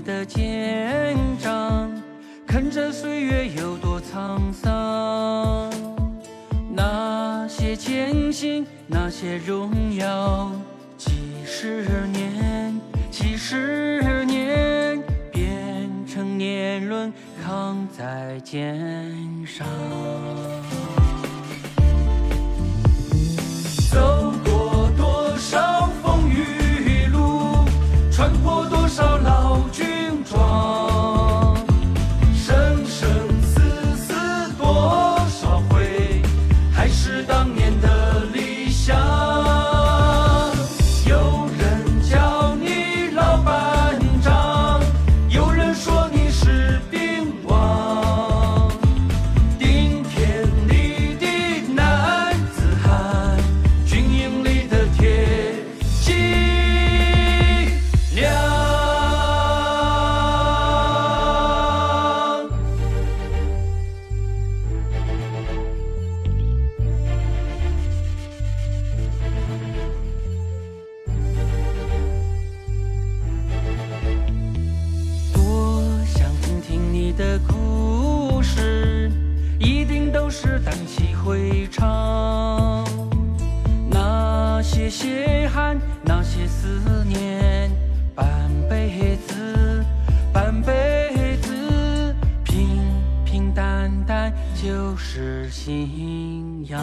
的肩章，看着岁月有多沧桑。那些艰辛，那些荣耀，几十年，几十年，变成年轮扛在肩上。的故事，一定都是荡气回肠。那些血汗，那些思念，半辈子，半辈子，平平淡淡就是信仰。